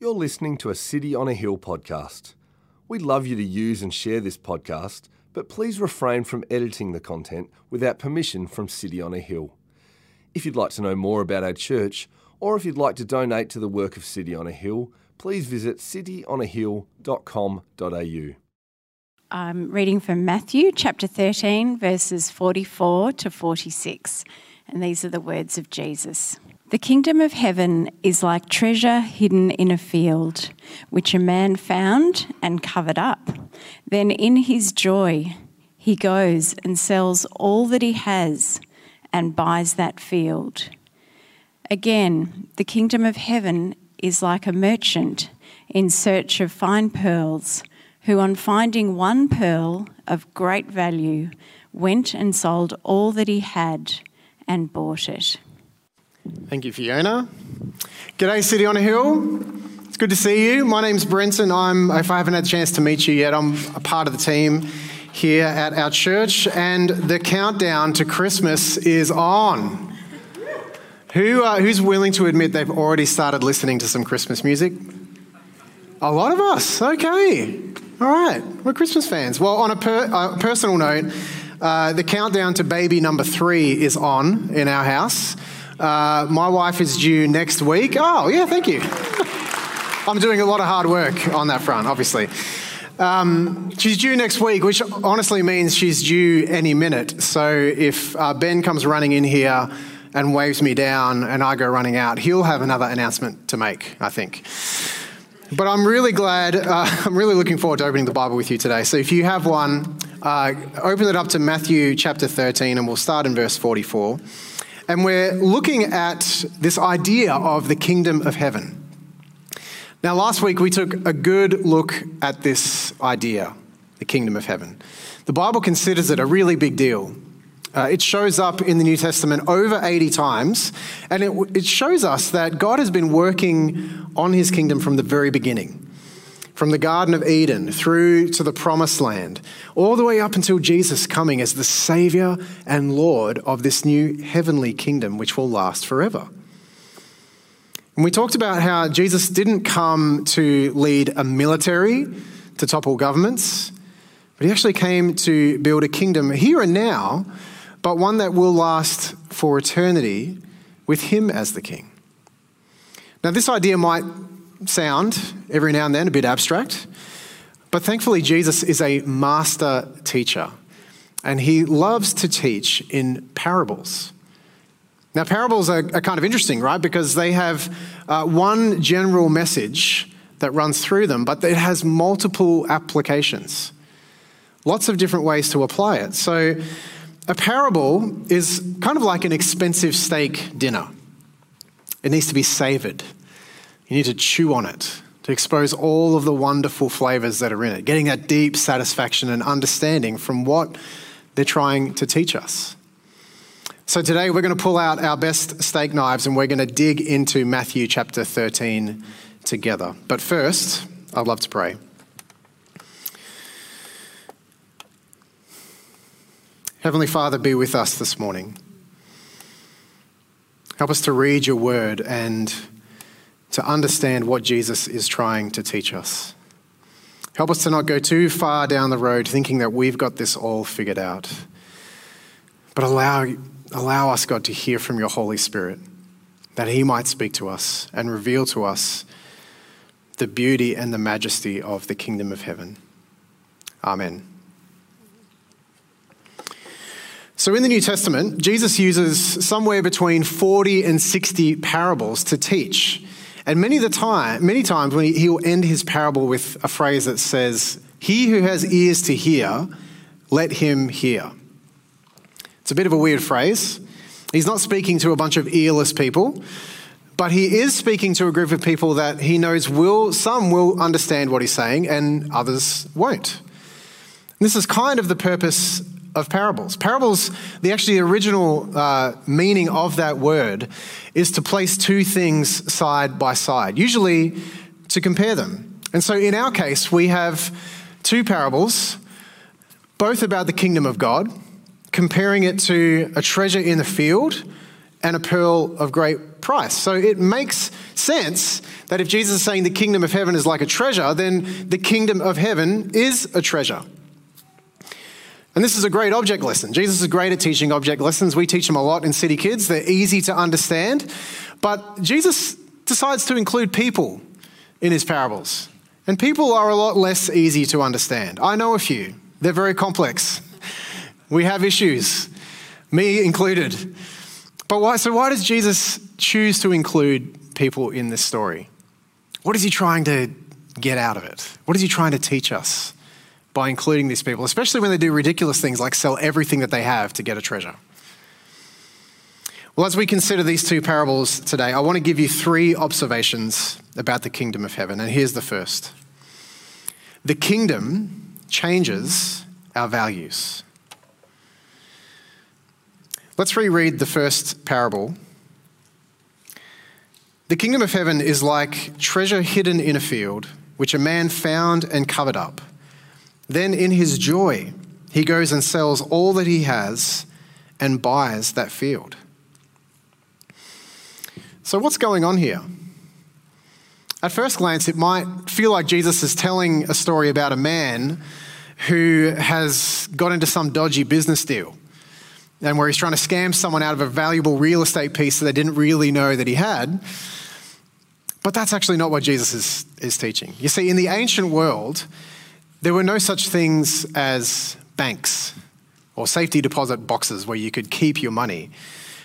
You're listening to a City on a Hill podcast. We'd love you to use and share this podcast, but please refrain from editing the content without permission from City on a Hill. If you'd like to know more about our church, or if you'd like to donate to the work of City on a Hill, please visit cityonahill.com.au. I'm reading from Matthew chapter 13, verses 44 to 46. And these are the words of Jesus. The kingdom of heaven is like treasure hidden in a field, which a man found and covered up. Then, in his joy, he goes and sells all that he has and buys that field. Again, the kingdom of heaven is like a merchant in search of fine pearls, who, on finding one pearl of great value, went and sold all that he had and bought it. Thank you, Fiona. G'day, City on a Hill. It's good to see you. My name's Brenton. I'm, if I haven't had a chance to meet you yet, I'm a part of the team here at our church, and the countdown to Christmas is on. Who, uh, who's willing to admit they've already started listening to some Christmas music? A lot of us. Okay. All right. We're Christmas fans. Well, on a per, uh, personal note, uh, the countdown to baby number three is on in our house. Uh, my wife is due next week. Oh, yeah, thank you. I'm doing a lot of hard work on that front, obviously. Um, she's due next week, which honestly means she's due any minute. So if uh, Ben comes running in here and waves me down and I go running out, he'll have another announcement to make, I think. But I'm really glad, uh, I'm really looking forward to opening the Bible with you today. So if you have one, uh, open it up to Matthew chapter 13 and we'll start in verse 44. And we're looking at this idea of the kingdom of heaven. Now, last week we took a good look at this idea, the kingdom of heaven. The Bible considers it a really big deal. Uh, it shows up in the New Testament over 80 times, and it, it shows us that God has been working on his kingdom from the very beginning. From the Garden of Eden through to the Promised Land, all the way up until Jesus coming as the Savior and Lord of this new heavenly kingdom, which will last forever. And we talked about how Jesus didn't come to lead a military to topple governments, but he actually came to build a kingdom here and now but one that will last for eternity with Him as the King. Now, this idea might sound every now and then a bit abstract, but thankfully, Jesus is a master teacher, and He loves to teach in parables. Now, parables are, are kind of interesting, right? Because they have uh, one general message that runs through them, but it has multiple applications. Lots of different ways to apply it. So, a parable is kind of like an expensive steak dinner. It needs to be savored. You need to chew on it to expose all of the wonderful flavors that are in it, getting that deep satisfaction and understanding from what they're trying to teach us. So today we're going to pull out our best steak knives and we're going to dig into Matthew chapter 13 together. But first, I'd love to pray. Heavenly Father, be with us this morning. Help us to read your word and to understand what Jesus is trying to teach us. Help us to not go too far down the road thinking that we've got this all figured out. But allow, allow us, God, to hear from your Holy Spirit, that He might speak to us and reveal to us the beauty and the majesty of the kingdom of heaven. Amen. So, in the New Testament, Jesus uses somewhere between 40 and 60 parables to teach. And many, of the time, many times when he, he'll end his parable with a phrase that says, He who has ears to hear, let him hear. It's a bit of a weird phrase. He's not speaking to a bunch of earless people, but he is speaking to a group of people that he knows will, some will understand what he's saying and others won't. And this is kind of the purpose of parables. Parables, the actually original uh, meaning of that word is to place two things side by side, usually to compare them. And so in our case, we have two parables, both about the kingdom of God, comparing it to a treasure in the field and a pearl of great price. So it makes sense that if Jesus is saying the kingdom of heaven is like a treasure, then the kingdom of heaven is a treasure. And this is a great object lesson. Jesus is great at teaching object lessons. We teach them a lot in City Kids. They're easy to understand. But Jesus decides to include people in his parables. And people are a lot less easy to understand. I know a few, they're very complex. We have issues, me included. But why, so, why does Jesus choose to include people in this story? What is he trying to get out of it? What is he trying to teach us by including these people, especially when they do ridiculous things like sell everything that they have to get a treasure? Well, as we consider these two parables today, I want to give you three observations about the kingdom of heaven. And here's the first The kingdom changes our values. Let's reread the first parable. The kingdom of heaven is like treasure hidden in a field, which a man found and covered up. Then, in his joy, he goes and sells all that he has and buys that field. So, what's going on here? At first glance, it might feel like Jesus is telling a story about a man who has got into some dodgy business deal and where he's trying to scam someone out of a valuable real estate piece that they didn't really know that he had. But that's actually not what Jesus is, is teaching. You see, in the ancient world, there were no such things as banks or safety deposit boxes where you could keep your money.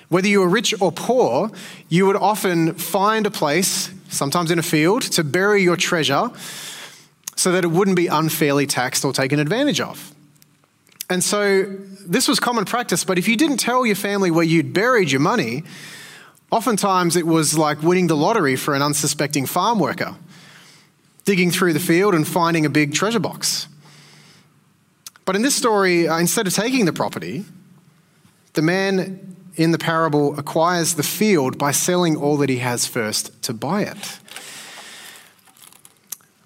Whether you were rich or poor, you would often find a place, sometimes in a field, to bury your treasure so that it wouldn't be unfairly taxed or taken advantage of. And so this was common practice, but if you didn't tell your family where you'd buried your money, oftentimes it was like winning the lottery for an unsuspecting farm worker, digging through the field and finding a big treasure box. But in this story, uh, instead of taking the property, the man in the parable acquires the field by selling all that he has first to buy it.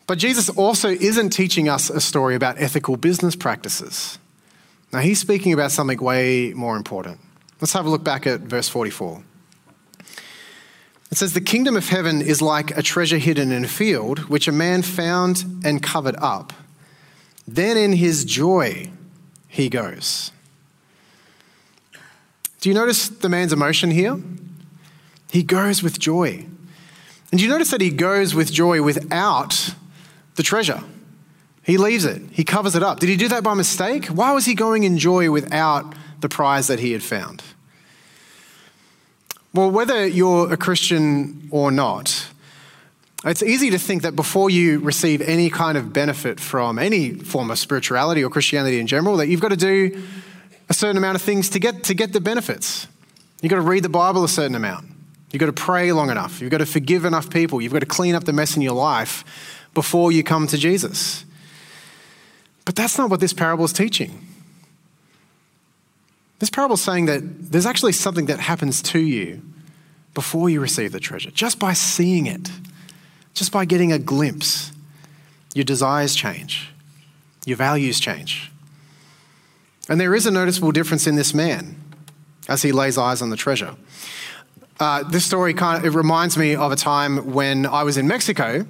But Jesus also isn't teaching us a story about ethical business practices. Now, he's speaking about something way more important. Let's have a look back at verse 44. It says, The kingdom of heaven is like a treasure hidden in a field, which a man found and covered up. Then in his joy, he goes. Do you notice the man's emotion here? He goes with joy. And do you notice that he goes with joy without the treasure? He leaves it, he covers it up. Did he do that by mistake? Why was he going in joy without the prize that he had found? Well, whether you're a Christian or not, it's easy to think that before you receive any kind of benefit from any form of spirituality or Christianity in general, that you've got to do a certain amount of things to get, to get the benefits. You've got to read the Bible a certain amount. You've got to pray long enough. You've got to forgive enough people. You've got to clean up the mess in your life before you come to Jesus. But that's not what this parable is teaching. This parable is saying that there's actually something that happens to you before you receive the treasure, just by seeing it, just by getting a glimpse. Your desires change, your values change. And there is a noticeable difference in this man as he lays eyes on the treasure. Uh, this story kind of it reminds me of a time when I was in Mexico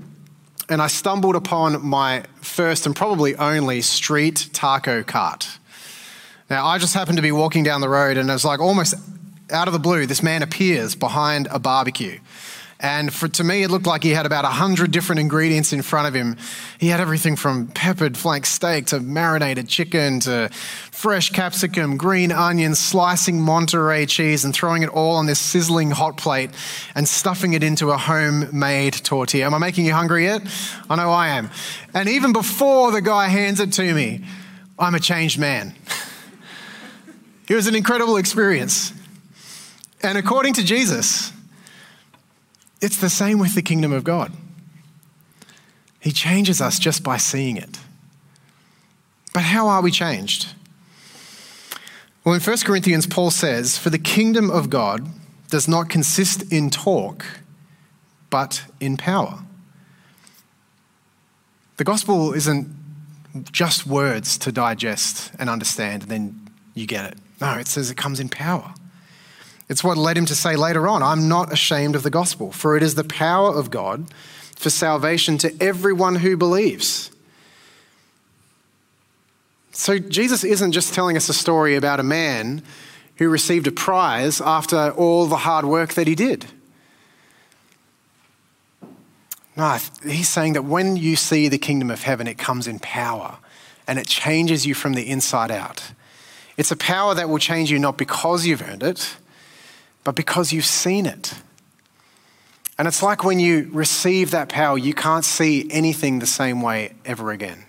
and I stumbled upon my first and probably only street taco cart. Now, I just happened to be walking down the road and it was like almost out of the blue, this man appears behind a barbecue. And for, to me, it looked like he had about 100 different ingredients in front of him. He had everything from peppered flank steak to marinated chicken to fresh capsicum, green onions, slicing Monterey cheese and throwing it all on this sizzling hot plate and stuffing it into a homemade tortilla. Am I making you hungry yet? I know I am. And even before the guy hands it to me, I'm a changed man. it was an incredible experience. And according to Jesus, it's the same with the kingdom of God. He changes us just by seeing it. But how are we changed? Well, in 1 Corinthians, Paul says, For the kingdom of God does not consist in talk, but in power. The gospel isn't just words to digest and understand, and then you get it. No, it says it comes in power. It's what led him to say later on, I'm not ashamed of the gospel, for it is the power of God for salvation to everyone who believes. So Jesus isn't just telling us a story about a man who received a prize after all the hard work that he did. No, he's saying that when you see the kingdom of heaven, it comes in power and it changes you from the inside out. It's a power that will change you not because you've earned it, but because you've seen it. And it's like when you receive that power, you can't see anything the same way ever again.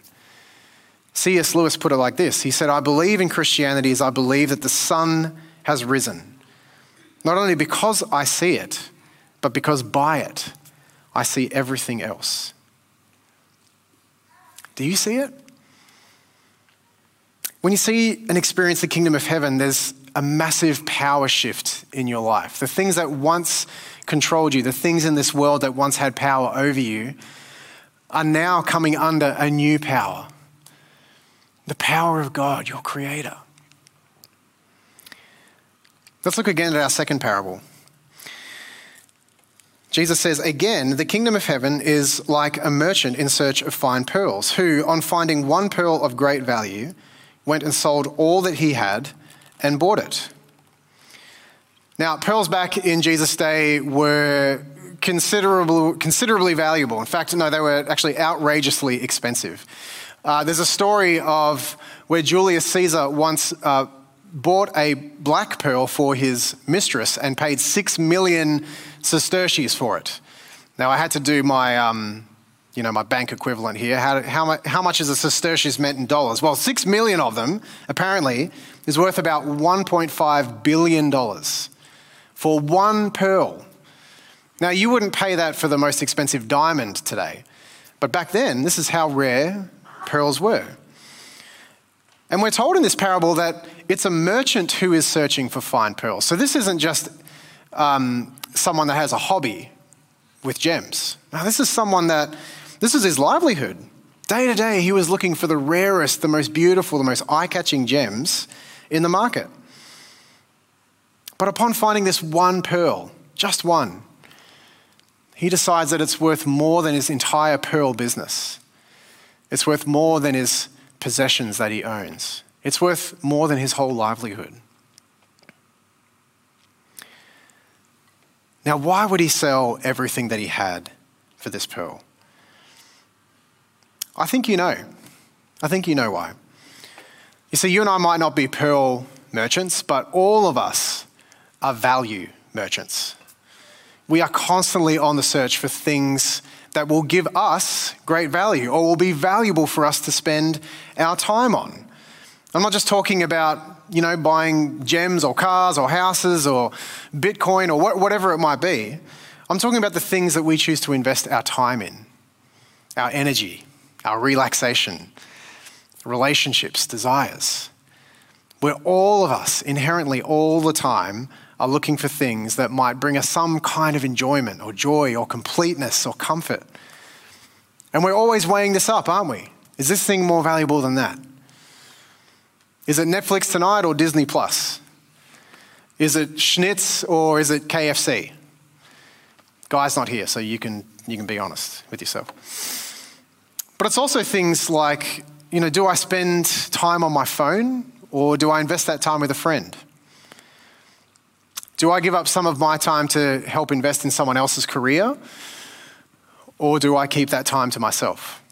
C.S. Lewis put it like this He said, I believe in Christianity as I believe that the sun has risen, not only because I see it, but because by it I see everything else. Do you see it? When you see and experience the kingdom of heaven, there's a massive power shift in your life. The things that once controlled you, the things in this world that once had power over you, are now coming under a new power the power of God, your creator. Let's look again at our second parable. Jesus says, Again, the kingdom of heaven is like a merchant in search of fine pearls, who, on finding one pearl of great value, went and sold all that he had and bought it. Now, pearls back in Jesus' day were considerable, considerably valuable. In fact, no, they were actually outrageously expensive. Uh, there's a story of where Julius Caesar once uh, bought a black pearl for his mistress and paid six million sesterces for it. Now, I had to do my, um, you know, my bank equivalent here. How, how, much, how much is a sesterces meant in dollars? Well, six million of them, apparently, is worth about $1.5 billion for one pearl. Now, you wouldn't pay that for the most expensive diamond today, but back then, this is how rare pearls were. And we're told in this parable that it's a merchant who is searching for fine pearls. So this isn't just um, someone that has a hobby with gems. Now, this is someone that, this was his livelihood. Day to day, he was looking for the rarest, the most beautiful, the most eye catching gems in the market. But upon finding this one pearl, just one, he decides that it's worth more than his entire pearl business. It's worth more than his possessions that he owns. It's worth more than his whole livelihood. Now, why would he sell everything that he had for this pearl? I think you know. I think you know why. You see, you and I might not be pearl merchants, but all of us are value merchants. We are constantly on the search for things that will give us great value or will be valuable for us to spend our time on. I'm not just talking about, you know, buying gems or cars or houses or Bitcoin or whatever it might be. I'm talking about the things that we choose to invest our time in, our energy, our relaxation, relationships, desires. Where all of us, inherently, all the time, are looking for things that might bring us some kind of enjoyment or joy or completeness or comfort. And we're always weighing this up, aren't we? Is this thing more valuable than that? Is it Netflix tonight or Disney Plus? Is it Schnitz or is it KFC? Guy's not here, so you can, you can be honest with yourself. But it's also things like, you know, do I spend time on my phone or do I invest that time with a friend? Do I give up some of my time to help invest in someone else's career? Or do I keep that time to myself?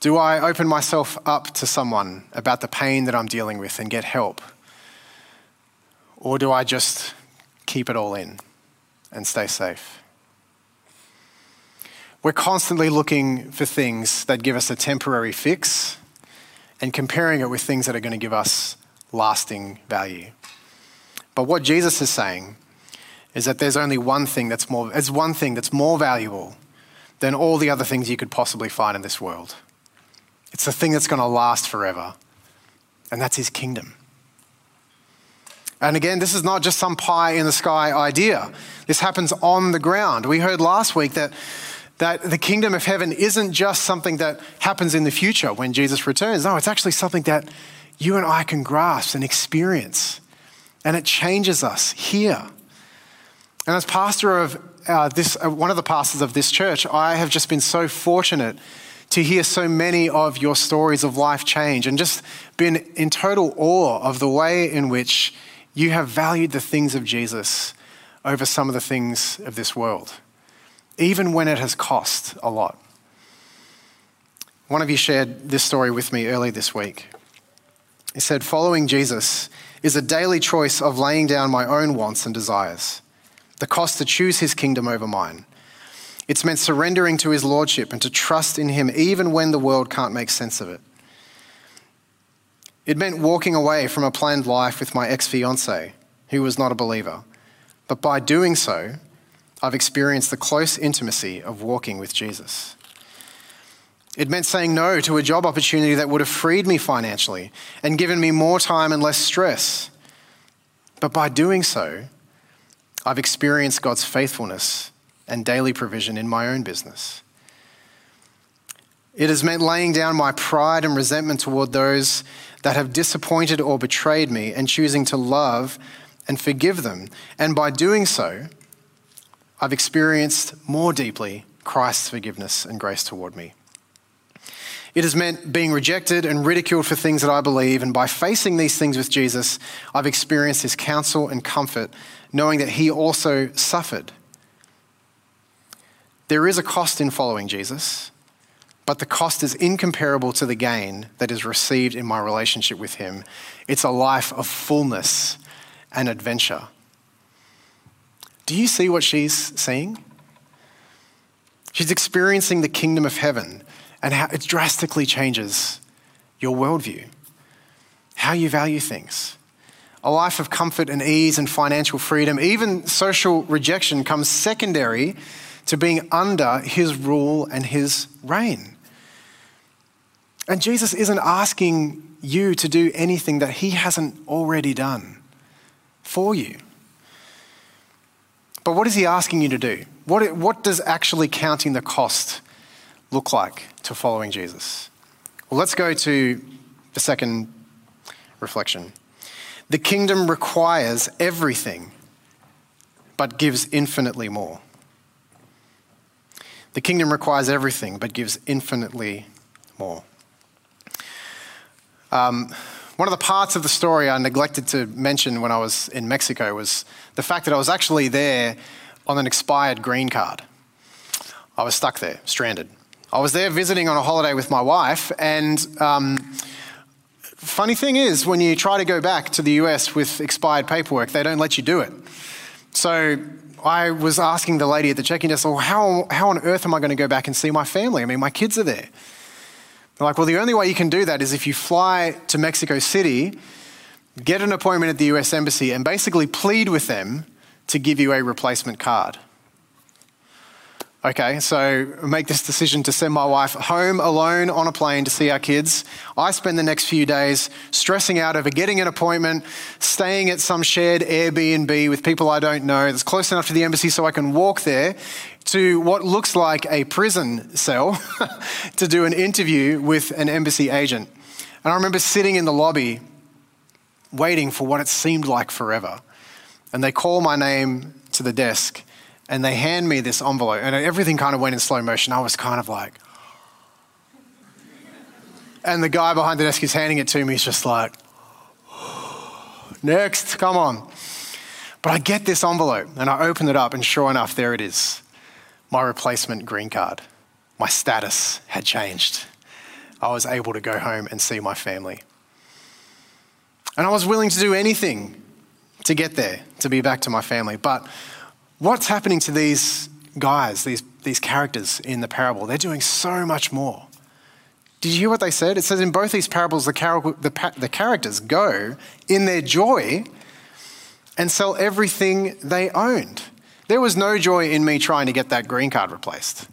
Do I open myself up to someone about the pain that I'm dealing with and get help? Or do I just keep it all in and stay safe? We're constantly looking for things that give us a temporary fix and comparing it with things that are going to give us lasting value. But what Jesus is saying is that there's only one thing that's more, there's one thing that's more valuable than all the other things you could possibly find in this world. It's the thing that's going to last forever, and that's his kingdom. And again, this is not just some pie in the sky idea. This happens on the ground. We heard last week that, that the kingdom of heaven isn't just something that happens in the future when Jesus returns. No, it's actually something that you and I can grasp and experience And it changes us here. And as pastor of uh, this, uh, one of the pastors of this church, I have just been so fortunate to hear so many of your stories of life change and just been in total awe of the way in which you have valued the things of Jesus over some of the things of this world, even when it has cost a lot. One of you shared this story with me early this week. He said, Following Jesus is a daily choice of laying down my own wants and desires, the cost to choose his kingdom over mine. It's meant surrendering to his lordship and to trust in him even when the world can't make sense of it. It meant walking away from a planned life with my ex fiancee, who was not a believer. But by doing so, I've experienced the close intimacy of walking with Jesus. It meant saying no to a job opportunity that would have freed me financially and given me more time and less stress. But by doing so, I've experienced God's faithfulness and daily provision in my own business. It has meant laying down my pride and resentment toward those that have disappointed or betrayed me and choosing to love and forgive them. And by doing so, I've experienced more deeply Christ's forgiveness and grace toward me. It has meant being rejected and ridiculed for things that I believe, and by facing these things with Jesus, I've experienced his counsel and comfort, knowing that he also suffered. There is a cost in following Jesus, but the cost is incomparable to the gain that is received in my relationship with him. It's a life of fullness and adventure. Do you see what she's seeing? She's experiencing the kingdom of heaven and how it drastically changes your worldview, how you value things. A life of comfort and ease and financial freedom, even social rejection, comes secondary to being under his rule and his reign. And Jesus isn't asking you to do anything that he hasn't already done for you. But what is he asking you to do? What, what does actually counting the cost look like to following Jesus? Well, let's go to the second reflection. The kingdom requires everything, but gives infinitely more. The kingdom requires everything, but gives infinitely more. Um, one of the parts of the story I neglected to mention when I was in Mexico was the fact that I was actually there on an expired green card. I was stuck there, stranded. I was there visiting on a holiday with my wife, and um, funny thing is, when you try to go back to the US with expired paperwork, they don't let you do it. So I was asking the lady at the check-in desk, well, how, how on earth am I going to go back and see my family? I mean, my kids are there. They're like, well, the only way you can do that is if you fly to Mexico City, get an appointment at the US Embassy, and basically plead with them to give you a replacement card. Okay, so make this decision to send my wife home alone on a plane to see our kids. I spend the next few days stressing out over getting an appointment, staying at some shared Airbnb with people I don't know that's close enough to the embassy so I can walk there to what looks like a prison cell to do an interview with an embassy agent. And I remember sitting in the lobby waiting for what it seemed like forever. And they call my name to the desk and they hand me this envelope, and everything kind of went in slow motion. I was kind of like, and the guy behind the desk is handing it to me. He's just like, next, come on. But I get this envelope and I open it up, and sure enough, there it is my replacement green card. My status had changed. I was able to go home and see my family. And I was willing to do anything to get there, to be back to my family. But what's happening to these guys, these, these characters in the parable? They're doing so much more. Did you hear what they said? It says in both these parables, the, char- the, the characters go in their joy and sell everything they owned. There was no joy in me trying to get that green card replaced.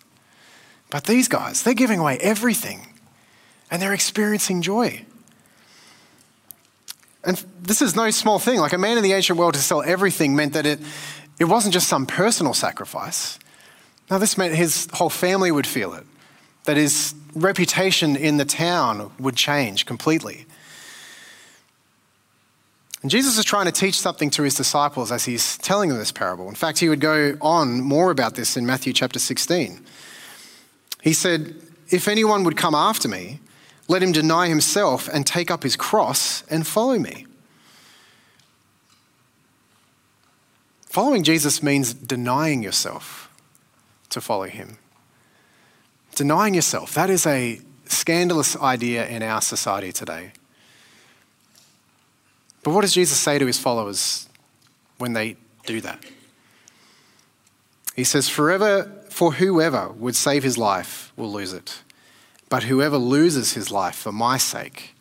But these guys, they're giving away everything and they're experiencing joy. And this is no small thing. Like a man in the ancient world to sell everything meant that it, it wasn't just some personal sacrifice. Now, this meant his whole family would feel it, that his reputation in the town would change completely. And Jesus is trying to teach something to his disciples as he's telling them this parable. In fact, he would go on more about this in Matthew chapter 16. He said, If anyone would come after me, let him deny himself and take up his cross and follow me. Following Jesus means denying yourself to follow him. Denying yourself, that is a scandalous idea in our society today. But what does Jesus say to his followers when they do that? He says, Forever, for whoever would save his life will lose it, but whoever loses his life for my sake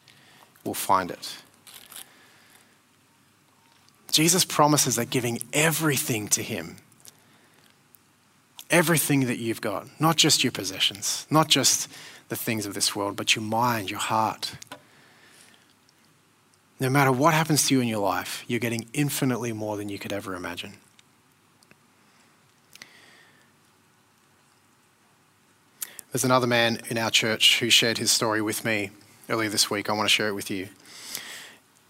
will find it. Jesus promises that giving everything to him, everything that you've got, not just your possessions, not just the things of this world, but your mind, your heart, no matter what happens to you in your life, you're getting infinitely more than you could ever imagine. There's another man in our church who shared his story with me earlier this week. I want to share it with you.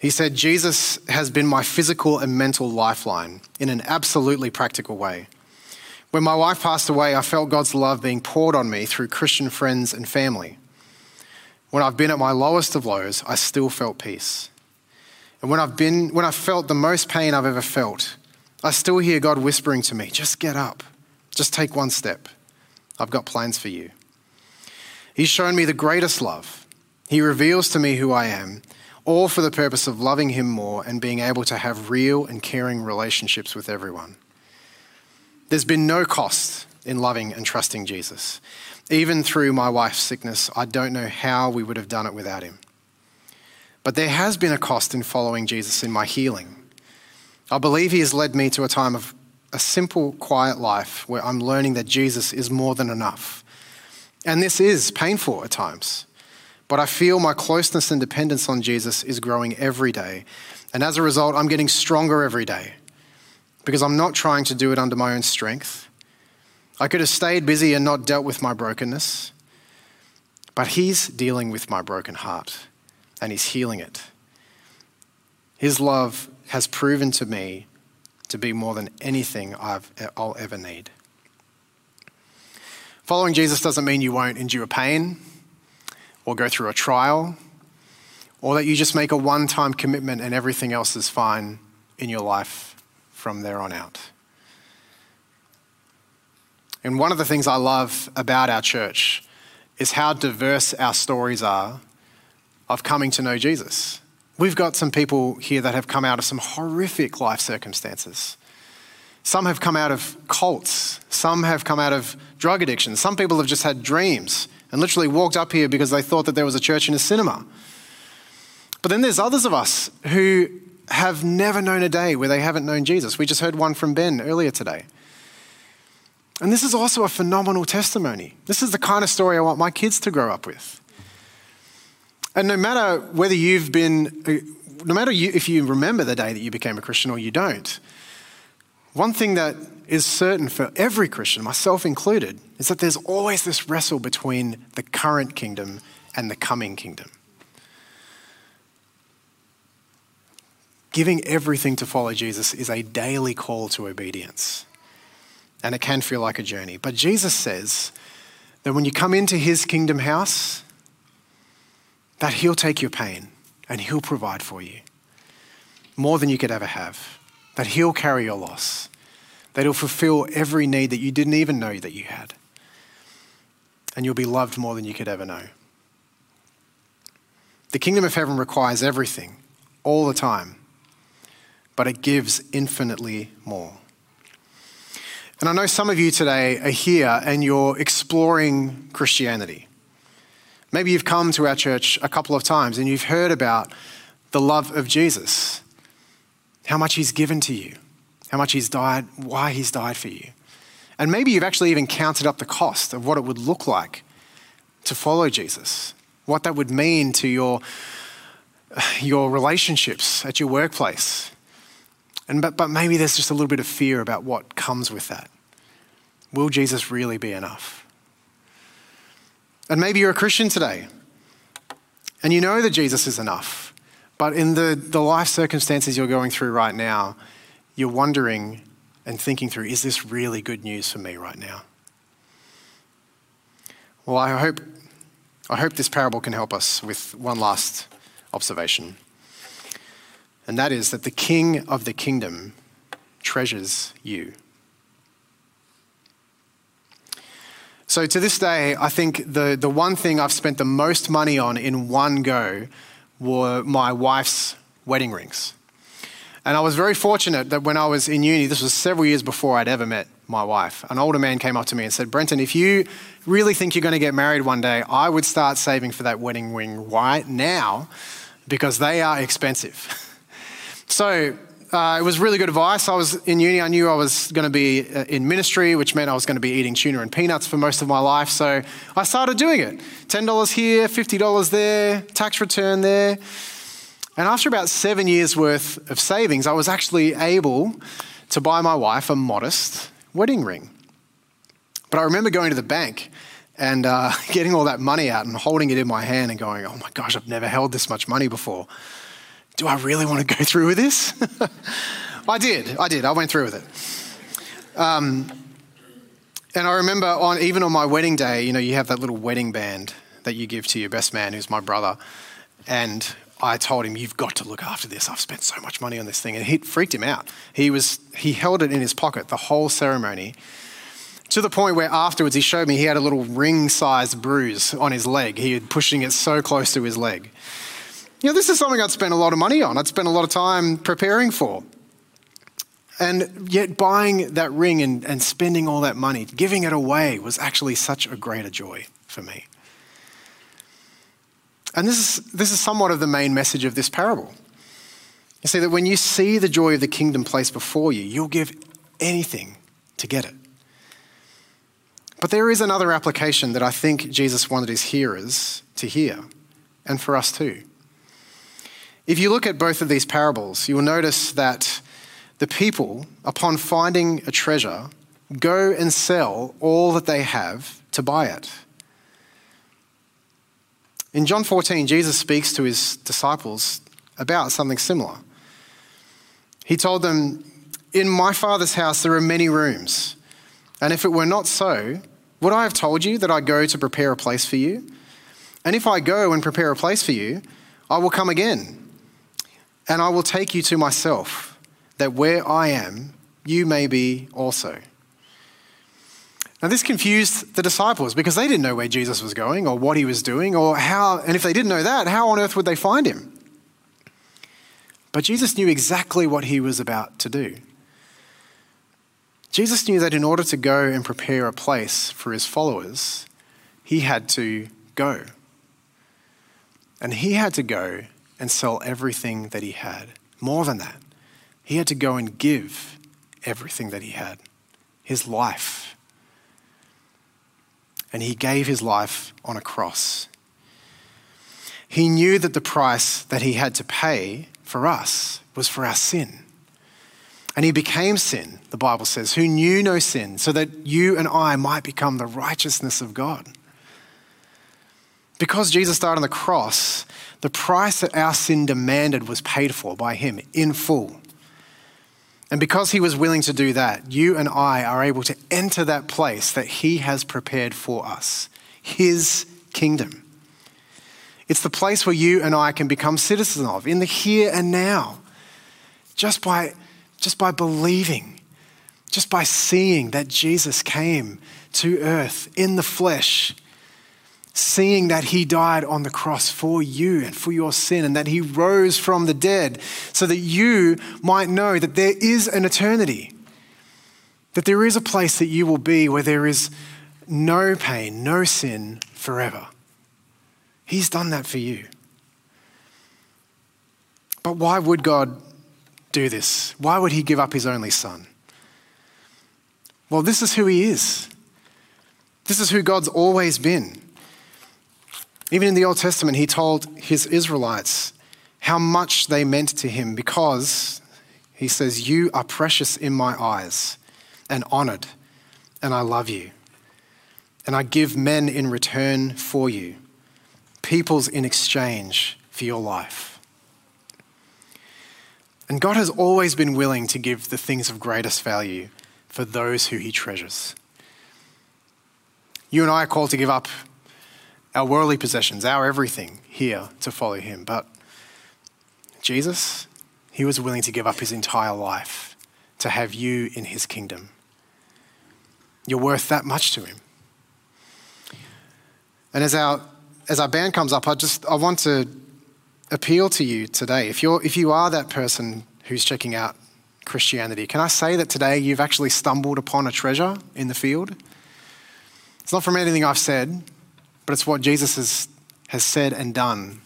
He said, Jesus has been my physical and mental lifeline in an absolutely practical way. When my wife passed away, I felt God's love being poured on me through Christian friends and family. When I've been at my lowest of lows, I still felt peace. And when I've been, when I've felt the most pain I've ever felt, I still hear God whispering to me, just get up, just take one step. I've got plans for you. He's shown me the greatest love. He reveals to me who I am, all for the purpose of loving Him more and being able to have real and caring relationships with everyone. There's been no cost in loving and trusting Jesus. Even through my wife's sickness, I don't know how we would have done it without Him. But there has been a cost in following Jesus in my healing. I believe He has led me to a time of a simple, quiet life where I'm learning that Jesus is more than enough. And this is painful at times. But I feel my closeness and dependence on Jesus is growing every day. And as a result, I'm getting stronger every day because I'm not trying to do it under my own strength. I could have stayed busy and not dealt with my brokenness, but He's dealing with my broken heart and He's healing it. His love has proven to me to be more than anything I've, I'll ever need. Following Jesus doesn't mean you won't endure pain or go through a trial or that you just make a one time commitment and everything else is fine in your life from there on out. And one of the things I love about our church is how diverse our stories are of coming to know Jesus. We've got some people here that have come out of some horrific life circumstances. Some have come out of cults. Some have come out of drug addiction. Some people have just had dreams and literally walked up here because they thought that there was a church in a cinema. But then there's others of us who have never known a day where they haven't known Jesus. We just heard one from Ben earlier today. And this is also a phenomenal testimony. This is the kind of story I want my kids to grow up with. And no matter whether you've been, no matter you, if you remember the day that you became a Christian or you don't, one thing that is certain for every Christian, myself included, is that there's always this wrestle between the current kingdom and the coming kingdom. Giving everything to follow Jesus is a daily call to obedience. And it can feel like a journey. But Jesus says that when you come into his kingdom house, that He'll take your pain and He'll provide for you more than you could ever have, that He'll carry your loss, that He'll fulfill every need that you didn't even know that you had, and you'll be loved more than you could ever know. The kingdom of heaven requires everything, all the time, but it gives infinitely more. And I know some of you today are here and you're exploring Christianity. Maybe you've come to our church a couple of times and you've heard about the love of Jesus, how much he's given to you, how much he's died, why he's died for you. And maybe you've actually even counted up the cost of what it would look like to follow Jesus, what that would mean to your, your relationships at your workplace. And, but, but maybe there's just a little bit of fear about what comes with that. Will Jesus really be enough? And maybe you're a Christian today and you know that Jesus is enough, But in the, the life circumstances you're going through right now, you're wondering and thinking through is this really good news for me right now? Well, I hope, I hope this parable can help us with one last observation. And that is that the king of the kingdom treasures you. So to this day, I think the, the one thing I've spent the most money on in one go were my wife's wedding rings. And I was very fortunate that when I was in uni, this was several years before I'd ever met my wife, an older man came up to me and said, Brenton, if you really think you're going to get married one day, I would start saving for that wedding ring right now because they are expensive. so uh, it was really good advice. I was in uni, I knew I was going to be uh, in ministry, which meant I was going to be eating tuna and peanuts for most of my life. So I started doing it $10 here, $50 there, tax return there. And after about seven years worth of savings, I was actually able to buy my wife a modest wedding ring. But I remember going to the bank and uh, getting all that money out and holding it in my hand and going, oh my gosh, I've never held this much money before do I really want to go through with this? I did. I did. I went through with it. Um, and I remember on even on my wedding day, you know, you have that little wedding band that you give to your best man, who's my brother. And I told him, "You've got to look after this. I've spent so much money on this thing," and it freaked him out. He was he held it in his pocket the whole ceremony, to the point where afterwards he showed me he had a little ring-sized bruise on his leg. He had pushing it so close to his leg. You know, this is something I'd spent a lot of money on, I'd spent a lot of time preparing for. And yet, buying that ring and, and spending all that money, giving it away, was actually such a greater joy for me. And this is, this is somewhat of the main message of this parable. You see, that when you see the joy of the kingdom placed before you, you'll give anything to get it. But there is another application that I think Jesus wanted his hearers to hear, and for us too. If you look at both of these parables, you will notice that the people, upon finding a treasure, go and sell all that they have to buy it. In John 14, Jesus speaks to his disciples about something similar. He told them, In my Father's house there are many rooms, and if it were not so, would I have told you that I go to prepare a place for you? And if I go and prepare a place for you, I will come again and I will take you to myself, that where I am, you may be also. Now, this confused the disciples because they didn't know where Jesus was going or what he was doing or how, and if they didn't know that, how on earth would they find him? But Jesus knew exactly what he was about to do. Jesus knew that in order to go and prepare a place for his followers, he had to go. And he had to go and sell everything that he had. More than that, he had to go and give everything that he had his life. And he gave his life on a cross. He knew that the price that he had to pay for us was for our sin. And he became sin, the Bible says, who knew no sin, so that you and I might become the righteousness of God. Because Jesus died on the cross, the price that our sin demanded was paid for by him in full. And because he was willing to do that, you and I are able to enter that place that he has prepared for us, his kingdom. It's the place where you and I can become citizens of in the here and now, just by, just by believing, just by seeing that Jesus came to earth in the flesh seeing that he died on the cross for you and for your sin, and that he rose from the dead, so that you might know that there is an eternity, that there is a place that you will be where there is no pain, no sin forever. He's done that for you. But why would God do this? Why would he give up his only son? Well, this is who he is. This is who God's always been. Even in the Old Testament, he told his Israelites how much they meant to him because he says, You are precious in my eyes and honored, and I love you. And I give men in return for you, peoples in exchange for your life. And God has always been willing to give the things of greatest value for those who he treasures. You and I are called to give up our worldly possessions, our everything here to follow him. But Jesus, he was willing to give up his entire life to have you in his kingdom. You're worth that much to him. And as our as our band comes up, I just I want to appeal to you today. If you're if you are that person who's checking out Christianity, can I say that today you've actually stumbled upon a treasure in the field? It's not from anything I've said, but it's what Jesus has, has said and done.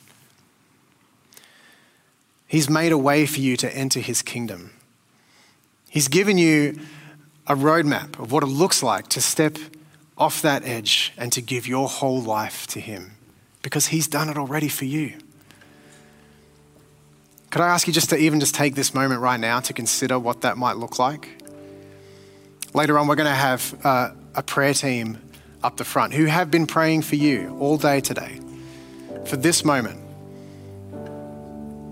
He's made a way for you to enter his kingdom. He's given you a roadmap of what it looks like to step off that edge and to give your whole life to him because he's done it already for you. Could I ask you just to even just take this moment right now to consider what that might look like? Later on, we're going to have uh, a prayer team up the front who have been praying for you all day today, for this moment,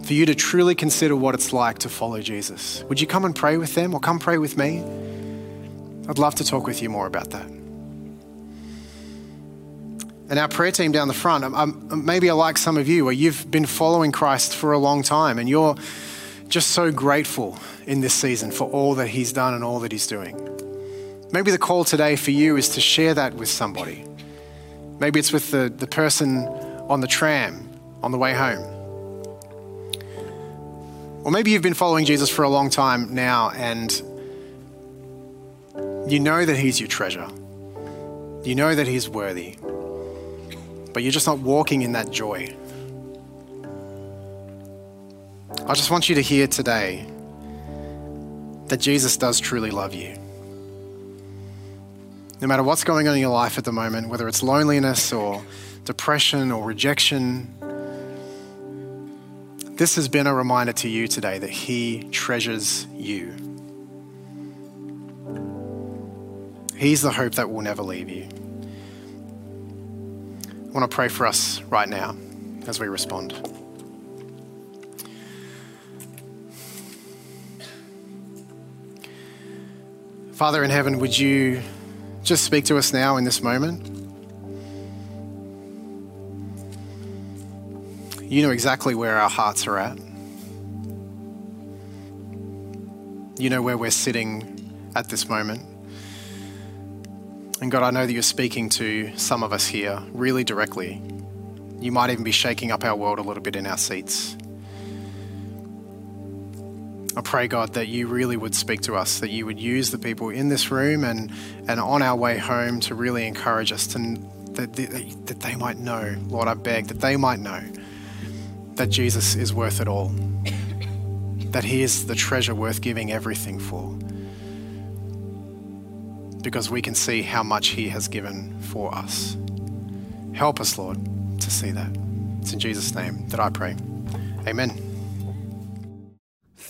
for you to truly consider what it's like to follow Jesus. Would you come and pray with them or come pray with me? I'd love to talk with you more about that. And our prayer team down the front, um, um, maybe I like some of you where you've been following Christ for a long time and you're just so grateful in this season for all that He's done and all that He's doing. Maybe the call today for you is to share that with somebody. Maybe it's with the, the person on the tram on the way home. Or maybe you've been following Jesus for a long time now and you know that He's your treasure. You know that He's worthy but you're just not walking in that joy. I just want you to hear today that Jesus does truly love you. No matter what's going on in your life at the moment, whether it's loneliness or depression or rejection, this has been a reminder to you today that He treasures you. He's the hope that will never leave you. I want to pray for us right now as we respond. Father in heaven, would you just speak to us now in this moment? You know exactly where our hearts are at. You know where we're sitting at this moment. And God, I know that you're speaking to some of us here really directly. You might even be shaking up our world a little bit in our seats. I pray, God, that you really would speak to us, that you would use the people in this room and, and on our way home to really encourage us to, that, that, that they might know, Lord, I beg, that they might know that Jesus is worth it all, that he is the treasure worth giving everything for because we can see how much He has given for us. Help us, Lord, to see that. It's in Jesus' name that I pray. Amen.